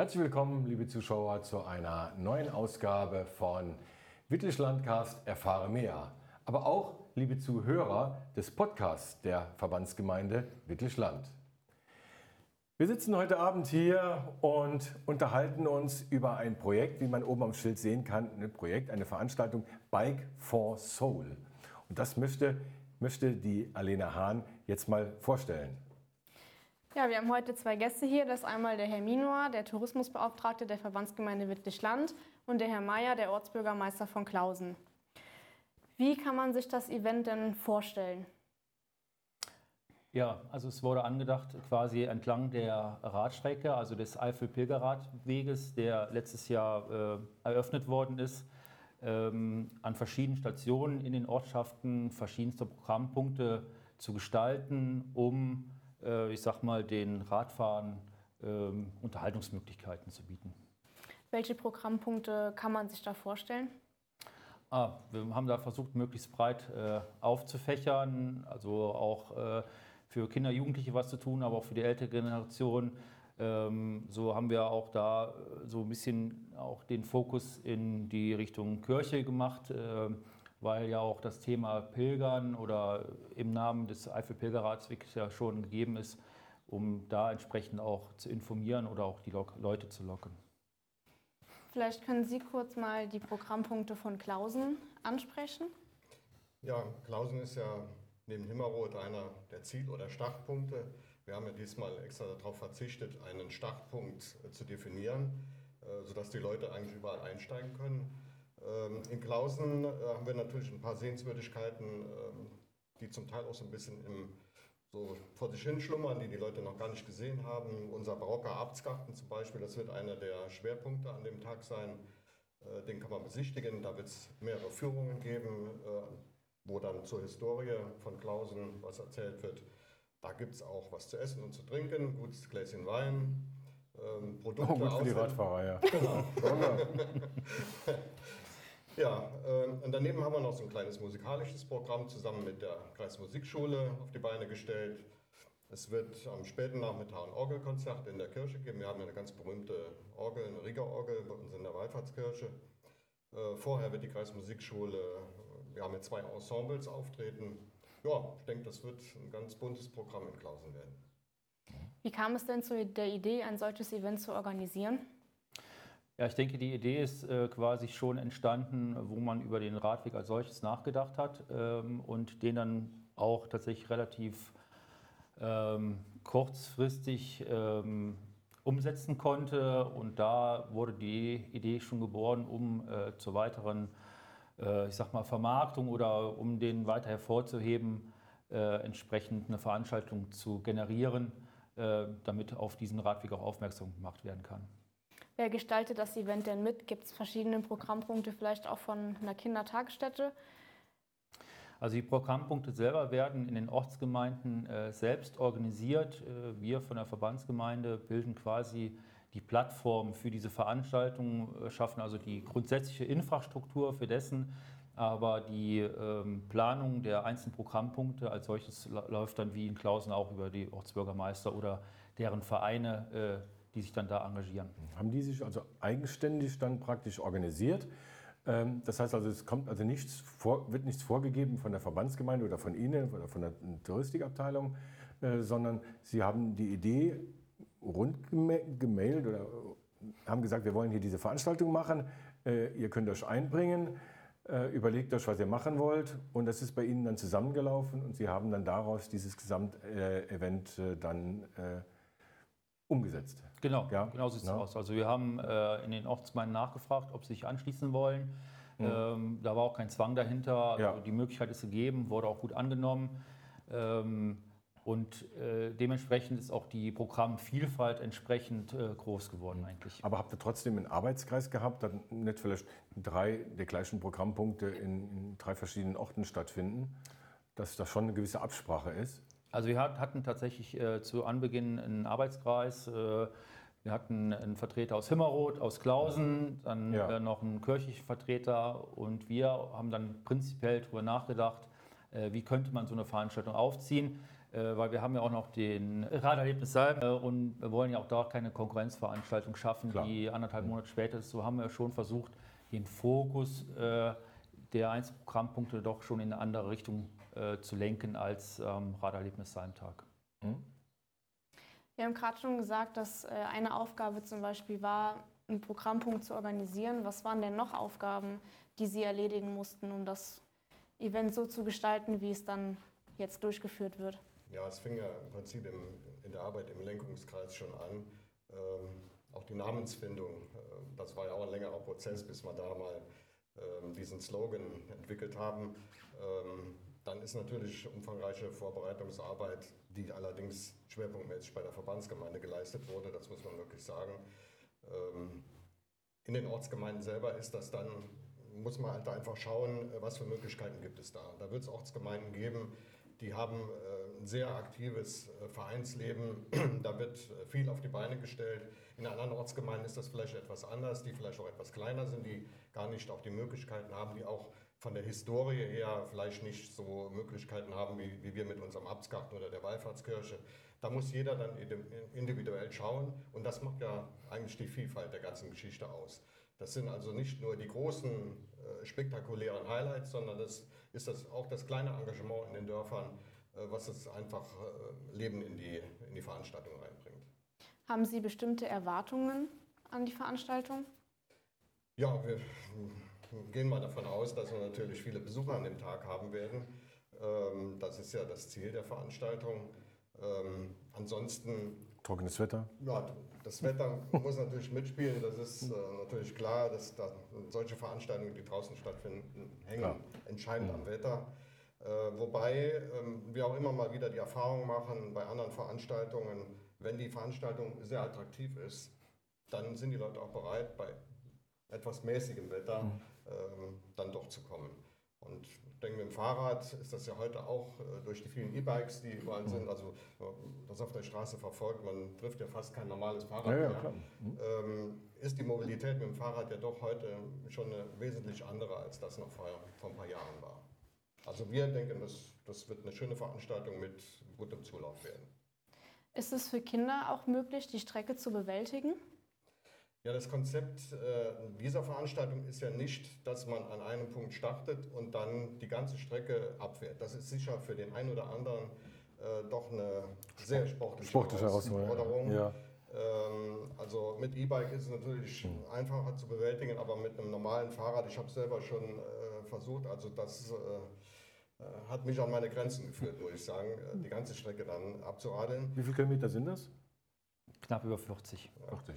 Herzlich willkommen, liebe Zuschauer, zu einer neuen Ausgabe von Wittlischlandcast Erfahre mehr. Aber auch, liebe Zuhörer des Podcasts der Verbandsgemeinde Wittlischland. Wir sitzen heute Abend hier und unterhalten uns über ein Projekt, wie man oben am Schild sehen kann, ein Projekt, eine Veranstaltung Bike for Soul. Und das möchte, möchte die Alena Hahn jetzt mal vorstellen. Ja, wir haben heute zwei Gäste hier. Das ist einmal der Herr Minor, der Tourismusbeauftragte der Verbandsgemeinde Wittlich-Land und der Herr Meier, der Ortsbürgermeister von Klausen. Wie kann man sich das Event denn vorstellen? Ja, also es wurde angedacht quasi entlang der Radstrecke, also des Eifel-Pilgerradweges, der letztes Jahr äh, eröffnet worden ist, ähm, an verschiedenen Stationen in den Ortschaften verschiedenste Programmpunkte zu gestalten, um äh, ich sag mal, den Radfahrern ähm, Unterhaltungsmöglichkeiten zu bieten. Welche Programmpunkte kann man sich da vorstellen? Ah, wir haben da versucht, möglichst breit äh, aufzufächern, also auch äh, für Kinder, Jugendliche was zu tun, aber auch für die ältere Generation. Ähm, so haben wir auch da äh, so ein bisschen auch den Fokus in die Richtung Kirche gemacht. Äh, weil ja auch das Thema Pilgern oder im Namen des Eifel-Pilgerrats wirklich ja schon gegeben ist, um da entsprechend auch zu informieren oder auch die Leute zu locken. Vielleicht können Sie kurz mal die Programmpunkte von Klausen ansprechen. Ja, Klausen ist ja neben Himmerroth einer der Ziel- oder Startpunkte. Wir haben ja diesmal extra darauf verzichtet, einen Startpunkt zu definieren, äh, sodass die Leute eigentlich überall einsteigen können. Ähm, in Klausen äh, haben wir natürlich ein paar Sehenswürdigkeiten, ähm, die zum Teil auch so ein bisschen im, so vor sich hin schlummern, die die Leute noch gar nicht gesehen haben. Unser barocker Abtsgarten zum Beispiel, das wird einer der Schwerpunkte an dem Tag sein. Äh, den kann man besichtigen. Da wird es mehrere Führungen geben, äh, wo dann zur Historie von Klausen was erzählt wird. Da gibt es auch was zu essen und zu trinken, gutes Gläschen Wein. Ähm, Produkte oh, gut für die Radfahrer, ja. Genau. Ja, äh, und daneben haben wir noch so ein kleines musikalisches Programm zusammen mit der Kreismusikschule auf die Beine gestellt. Es wird am späten Nachmittag ein Orgelkonzert in der Kirche geben. Wir haben eine ganz berühmte Orgel, eine Rieger-Orgel bei uns in der Wallfahrtskirche. Äh, vorher wird die Kreismusikschule, wir haben mit zwei Ensembles auftreten. Ja, ich denke, das wird ein ganz buntes Programm in Klausen werden. Wie kam es denn zu der Idee, ein solches Event zu organisieren? Ja, ich denke, die Idee ist äh, quasi schon entstanden, wo man über den Radweg als solches nachgedacht hat ähm, und den dann auch tatsächlich relativ ähm, kurzfristig ähm, umsetzen konnte. Und da wurde die Idee schon geboren, um äh, zur weiteren, äh, ich sag mal, Vermarktung oder um den weiter hervorzuheben, äh, entsprechend eine Veranstaltung zu generieren, äh, damit auf diesen Radweg auch aufmerksam gemacht werden kann. Wer gestaltet das Event denn mit? Gibt es verschiedene Programmpunkte vielleicht auch von einer Kindertagesstätte? Also die Programmpunkte selber werden in den Ortsgemeinden äh, selbst organisiert. Äh, wir von der Verbandsgemeinde bilden quasi die Plattform für diese Veranstaltung, äh, schaffen also die grundsätzliche Infrastruktur für dessen, aber die ähm, Planung der einzelnen Programmpunkte als solches läuft dann wie in Klausen auch über die Ortsbürgermeister oder deren Vereine äh, die sich dann da engagieren. Haben die sich also eigenständig dann praktisch organisiert? Ähm, das heißt also, es kommt also nichts vor, wird nichts vorgegeben von der Verbandsgemeinde oder von Ihnen oder von der Touristikabteilung, äh, sondern Sie haben die Idee rund gemailt oder haben gesagt, wir wollen hier diese Veranstaltung machen, äh, ihr könnt euch einbringen, äh, überlegt euch, was ihr machen wollt und das ist bei Ihnen dann zusammengelaufen und Sie haben dann daraus dieses Gesamtevent dann umgesetzt. Genau, ja? genau sieht es ja. aus. Also wir haben äh, in den Ortsgemeinden nachgefragt, ob sie sich anschließen wollen. Mhm. Ähm, da war auch kein Zwang dahinter. Also ja. Die Möglichkeit ist gegeben, wurde auch gut angenommen. Ähm, und äh, dementsprechend ist auch die Programmvielfalt entsprechend äh, groß geworden eigentlich. Aber habt ihr trotzdem einen Arbeitskreis gehabt, dass nicht vielleicht drei der gleichen Programmpunkte in, in drei verschiedenen Orten stattfinden, dass das schon eine gewisse Absprache ist? Also wir hatten tatsächlich äh, zu Anbeginn einen Arbeitskreis. Äh, wir hatten einen Vertreter aus Himmerroth, aus Klausen, dann ja. äh, noch einen kirchlichen Vertreter und wir haben dann prinzipiell darüber nachgedacht, äh, wie könnte man so eine Veranstaltung aufziehen. äh, weil wir haben ja auch noch den Raderlebnis Salm äh, und wir wollen ja auch da keine Konkurrenzveranstaltung schaffen, Klar. die anderthalb Monate später ist. So haben wir schon versucht, den Fokus der Einzelprogrammpunkte doch schon in eine andere Richtung äh, zu lenken als ähm, Raderlebnis Salmtag. Wir haben gerade schon gesagt, dass äh, eine Aufgabe zum Beispiel war, einen Programmpunkt zu organisieren. Was waren denn noch Aufgaben, die Sie erledigen mussten, um das Event so zu gestalten, wie es dann jetzt durchgeführt wird? Ja, es fing ja im Prinzip im, in der Arbeit im Lenkungskreis schon an. Ähm, auch die Namensfindung, äh, das war ja auch ein längerer Prozess, bis wir da mal ähm, diesen Slogan entwickelt haben. Ähm, dann ist natürlich umfangreiche Vorbereitungsarbeit, die allerdings schwerpunktmäßig bei der Verbandsgemeinde geleistet wurde, das muss man wirklich sagen. Ähm, in den Ortsgemeinden selber ist das dann, muss man halt einfach schauen, was für Möglichkeiten gibt es da. Da wird es Ortsgemeinden geben, die haben äh, ein sehr aktives äh, Vereinsleben, da wird äh, viel auf die Beine gestellt. In anderen Ortsgemeinden ist das vielleicht etwas anders, die vielleicht auch etwas kleiner sind, die gar nicht auch die Möglichkeiten haben, die auch von der Historie her vielleicht nicht so Möglichkeiten haben, wie, wie wir mit unserem Abtsgarten oder der Wallfahrtskirche. Da muss jeder dann indi- individuell schauen und das macht ja eigentlich die Vielfalt der ganzen Geschichte aus. Das sind also nicht nur die großen äh, spektakulären Highlights, sondern das ist das auch das kleine Engagement in den Dörfern, äh, was es einfach äh, Leben in die, in die Veranstaltung reinbringt. Haben Sie bestimmte Erwartungen an die Veranstaltung? Ja, wir gehen mal davon aus, dass wir natürlich viele Besucher an dem Tag haben werden. Ähm, Das ist ja das Ziel der Veranstaltung. Ähm, Ansonsten Trockenes Wetter. Ja, das Wetter muss natürlich mitspielen. Das ist äh, natürlich klar, dass da solche Veranstaltungen, die draußen stattfinden, hängen Klar. entscheidend am Wetter. Äh, wobei ähm, wir auch immer mal wieder die Erfahrung machen bei anderen Veranstaltungen, wenn die Veranstaltung sehr attraktiv ist, dann sind die Leute auch bereit, bei etwas mäßigem Wetter ähm, dann doch zu kommen. Und ich denke, mit dem Fahrrad ist das ja heute auch äh, durch die vielen E-Bikes, die überall sind, also äh, das auf der Straße verfolgt, man trifft ja fast kein normales Fahrrad Ja, ja, mehr. klar. Ähm, ist die Mobilität mit dem Fahrrad ja doch heute schon eine wesentlich andere, als das noch vor, vor ein paar Jahren war. Also wir denken, das, das wird eine schöne Veranstaltung mit gutem Zulauf werden. Ist es für Kinder auch möglich, die Strecke zu bewältigen? Ja, das Konzept äh, dieser Veranstaltung ist ja nicht, dass man an einem Punkt startet und dann die ganze Strecke abfährt. Das ist sicher für den einen oder anderen äh, doch eine sehr sportliche, Sportliche Herausforderung. Ja. Ähm, also mit E-Bike ist es natürlich einfacher zu bewältigen, aber mit einem normalen Fahrrad, ich habe es selber schon äh, versucht, also das äh, äh, hat mich an meine Grenzen geführt, muss ich sagen, äh, die ganze Strecke dann abzuradeln. Wie viele Kilometer sind das? Knapp über 40. 80.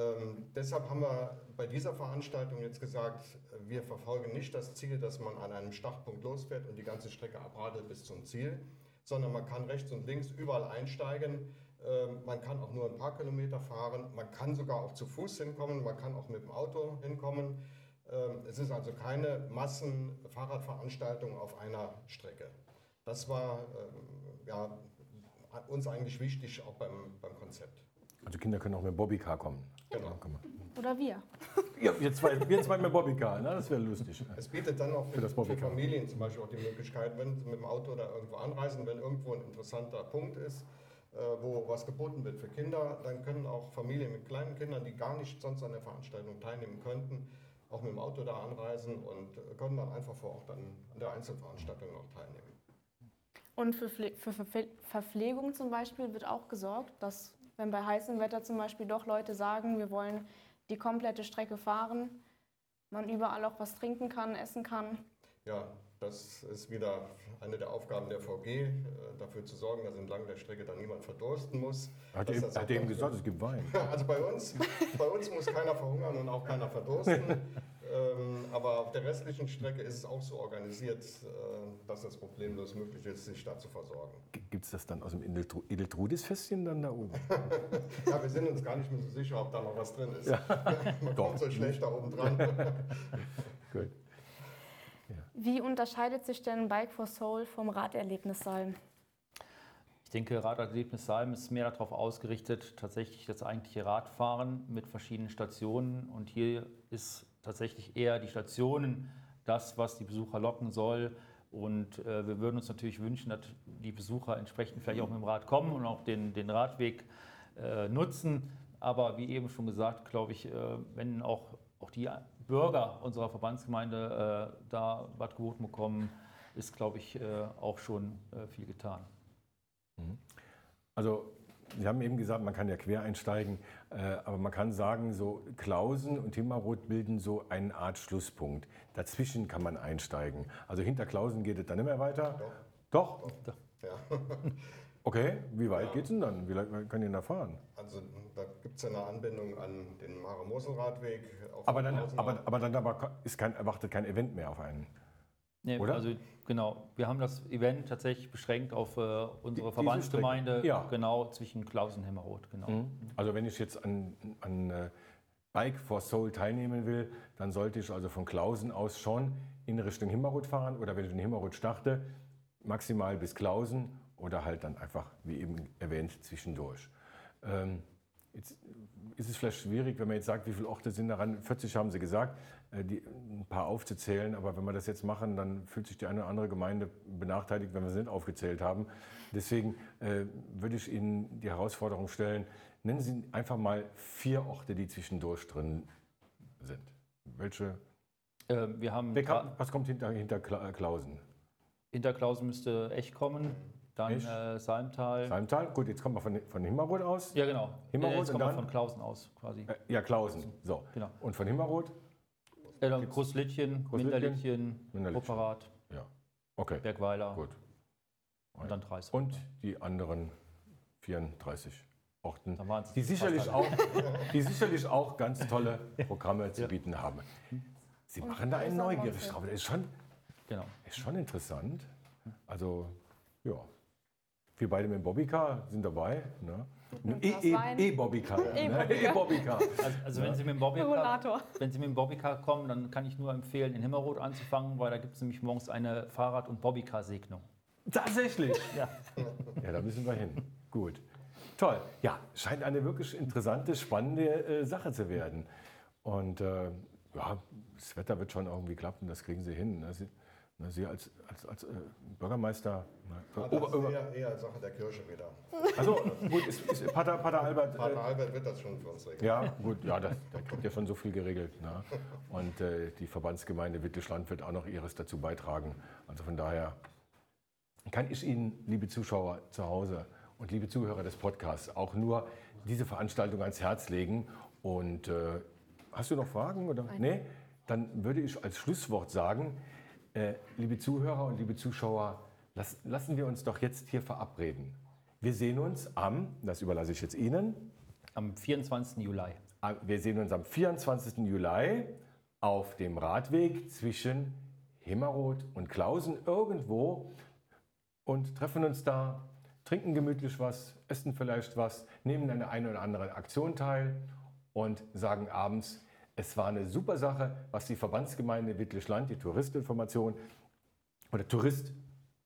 Ähm, deshalb haben wir bei dieser Veranstaltung jetzt gesagt, wir verfolgen nicht das Ziel, dass man an einem Startpunkt losfährt und die ganze Strecke abradelt bis zum Ziel, sondern man kann rechts und links überall einsteigen. Ähm, man kann auch nur ein paar Kilometer fahren, man kann sogar auch zu Fuß hinkommen, man kann auch mit dem Auto hinkommen. Ähm, es ist also keine Massenfahrradveranstaltung auf einer Strecke. Das war ähm, ja, uns eigentlich wichtig, auch beim, beim Konzept. Also Kinder können auch mit Bobbycar kommen. Genau. Oder wir? Ja, wir zwei, wir zwei mit Bobbycar, ne? das wäre lustig. Es bietet dann auch für, das für Bobbycar. Familien zum Beispiel auch die Möglichkeit, wenn sie mit dem Auto oder irgendwo anreisen, wenn irgendwo ein interessanter Punkt ist, äh, wo was geboten wird für Kinder, dann können auch Familien mit kleinen Kindern, die gar nicht sonst an der Veranstaltung teilnehmen könnten, auch mit dem Auto da anreisen und können dann einfach vor Ort dann an der Einzelveranstaltung noch teilnehmen. Und für, Pfle- für Verpfle- Verpflegung zum Beispiel wird auch gesorgt, dass wenn bei heißem Wetter zum Beispiel doch Leute sagen, wir wollen die komplette Strecke fahren, man überall auch was trinken kann, essen kann. Ja, das ist wieder eine der Aufgaben der VG, äh, dafür zu sorgen, dass entlang der Strecke dann niemand verdursten muss. Hat er hat eben gesagt, es gibt Wein. Also bei uns, bei uns muss keiner verhungern und auch keiner verdursten. ähm, aber auf der restlichen Strecke ist es auch so organisiert, äh, dass es problemlos möglich ist, sich da zu versorgen. Gibt es das dann aus dem Edeltru- Edeltrudis-Festchen dann da oben? Ja, wir sind uns gar nicht mehr so sicher, ob da noch was drin ist. Man Doch. kommt so schlecht da oben dran. Gut. Wie unterscheidet sich denn Bike for Soul vom Raderlebnissalm? Ich denke, Raderlebnis Salm ist mehr darauf ausgerichtet, tatsächlich das eigentliche Radfahren mit verschiedenen Stationen. Und hier ist tatsächlich eher die Stationen das, was die Besucher locken soll. Und äh, wir würden uns natürlich wünschen, dass die Besucher entsprechend vielleicht auch mit dem Rad kommen und auch den, den Radweg äh, nutzen. Aber wie eben schon gesagt, glaube ich, äh, wenn auch, auch die Bürger unserer Verbandsgemeinde äh, da Bad geboten bekommen, ist, glaube ich, äh, auch schon äh, viel getan. Also Sie haben eben gesagt, man kann ja quer einsteigen, äh, aber man kann sagen, so Klausen und Timmerroth bilden so eine Art Schlusspunkt. Dazwischen kann man einsteigen. Also hinter Klausen geht es dann nicht mehr weiter. Doch? Doch. Ja. Okay, wie weit geht es denn dann? Wie lange kann ihr da fahren? Also da gibt es ja eine Anbindung an den Mare-Mosel-Radweg. Aber dann, aber, aber dann aber ist kein, erwartet kein Event mehr auf einen. Nee, Oder? Also genau, wir haben das Event tatsächlich beschränkt auf äh, unsere Diese Verbandsgemeinde, ja. genau zwischen Klausen und Hemmerroth. Genau. Also wenn ich jetzt an, an äh, Bike for Soul teilnehmen will, dann sollte ich also von Klausen aus schon in Richtung Himmerroth fahren oder wenn ich in Himmerroth starte, maximal bis Klausen oder halt dann einfach, wie eben erwähnt, zwischendurch. Ähm, jetzt ist es vielleicht schwierig, wenn man jetzt sagt, wie viele Orte sind daran, 40 haben Sie gesagt, äh, die, ein paar aufzuzählen, aber wenn wir das jetzt machen, dann fühlt sich die eine oder andere Gemeinde benachteiligt, wenn wir sie nicht aufgezählt haben. Deswegen äh, würde ich Ihnen die Herausforderung stellen, nennen Sie einfach mal vier Orte, die zwischendurch drin sind. Welche? Äh, wir haben Wer was kommt hinter, hinter Kla- Klausen? hinter Klausen müsste Echt kommen, dann äh, Salmtal. Salmtal? Gut, jetzt kommen wir von, von Himmerroth aus. Ja, genau. Himmerroth Jetzt und kommen wir dann? von Klausen aus quasi. Äh, Ja, Klausen. So. Genau. Und von Himmerroth? Äh, dann Großlittchen, Minderlittchen. Opperath, Ja. Okay, Bergweiler gut. und dann Dreis. Und die anderen 34 Orten, die sicherlich, auch, die sicherlich auch ganz tolle Programme zu bieten haben. Sie machen da einen neugierig drauf. Das ist schon, Genau. ist schon interessant. Also, ja. Wir beide mit dem Bobbycar sind dabei. Ne? einem E- Glas E-. E-Bobbycar. ne? E-Bobbycar. E-Bobbycar. Also, also wenn, Sie mit dem Bobbycar, wenn Sie mit dem Bobbycar kommen, dann kann ich nur empfehlen, in Himmerroth anzufangen, weil da gibt es nämlich morgens eine Fahrrad- und Bobbycar-Segnung. Tatsächlich. Ja. Ja, da müssen wir hin. Gut. Toll. Ja, scheint eine wirklich interessante, spannende äh, Sache zu werden. Und äh, ja, das Wetter wird schon irgendwie klappen, das kriegen Sie hin. ne? Sie, na, Sie als, als, als äh, Bürgermeister. Ah, Ne? Das Ober, ist eher, eher Sache der Kirche wieder. also gut, ist, ist Pater, Pater Albert. Pater Äh, Albert wird das schon für uns regeln. ja, gut, ja, das, der kriegt ja schon so viel geregelt. Ne? Und äh, die Verbandsgemeinde Wittlischland wird auch noch ihres dazu beitragen. Also von daher kann ich Ihnen, liebe Zuschauer zu Hause und liebe Zuhörer des Podcasts, auch nur diese Veranstaltung ans Herz legen. Und äh, hast du noch Fragen? Oder? Nee? Dann würde ich als Schlusswort sagen, äh, liebe Zuhörer und liebe Zuschauer, lass, lassen wir uns doch jetzt hier verabreden. Wir sehen uns am, das überlasse ich jetzt Ihnen, Am 24. Juli. Ah, Wir sehen uns am 24. Juli auf dem Radweg zwischen Himmerroth und Klausen irgendwo und treffen uns da, trinken gemütlich was, essen vielleicht was, nehmen an der einen oder anderen Aktion teil und sagen abends, es war eine super Sache, was die Verbandsgemeinde Wittlischland, die Touristinformation oder Tourist,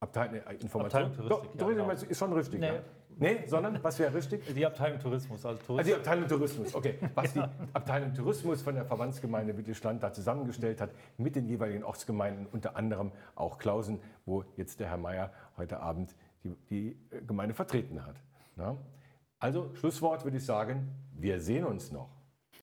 Abteilung äh, Information, Abteilung Touristik, Doch, ja, genau. ist schon richtig. Nee. Ja. Nee, sondern was wäre richtig? Die Abteilung Tourismus, also Also Tourismus. die Abteilung Tourismus, okay. Was die Abteilung Tourismus von der Verbandsgemeinde Wittelsland da zusammengestellt hat mit den jeweiligen Ortsgemeinden, unter anderem auch Klausen, wo jetzt der Herr Mayer heute Abend die, die äh, Gemeinde vertreten hat. Na? Also Schlusswort würde ich sagen, wir sehen uns noch.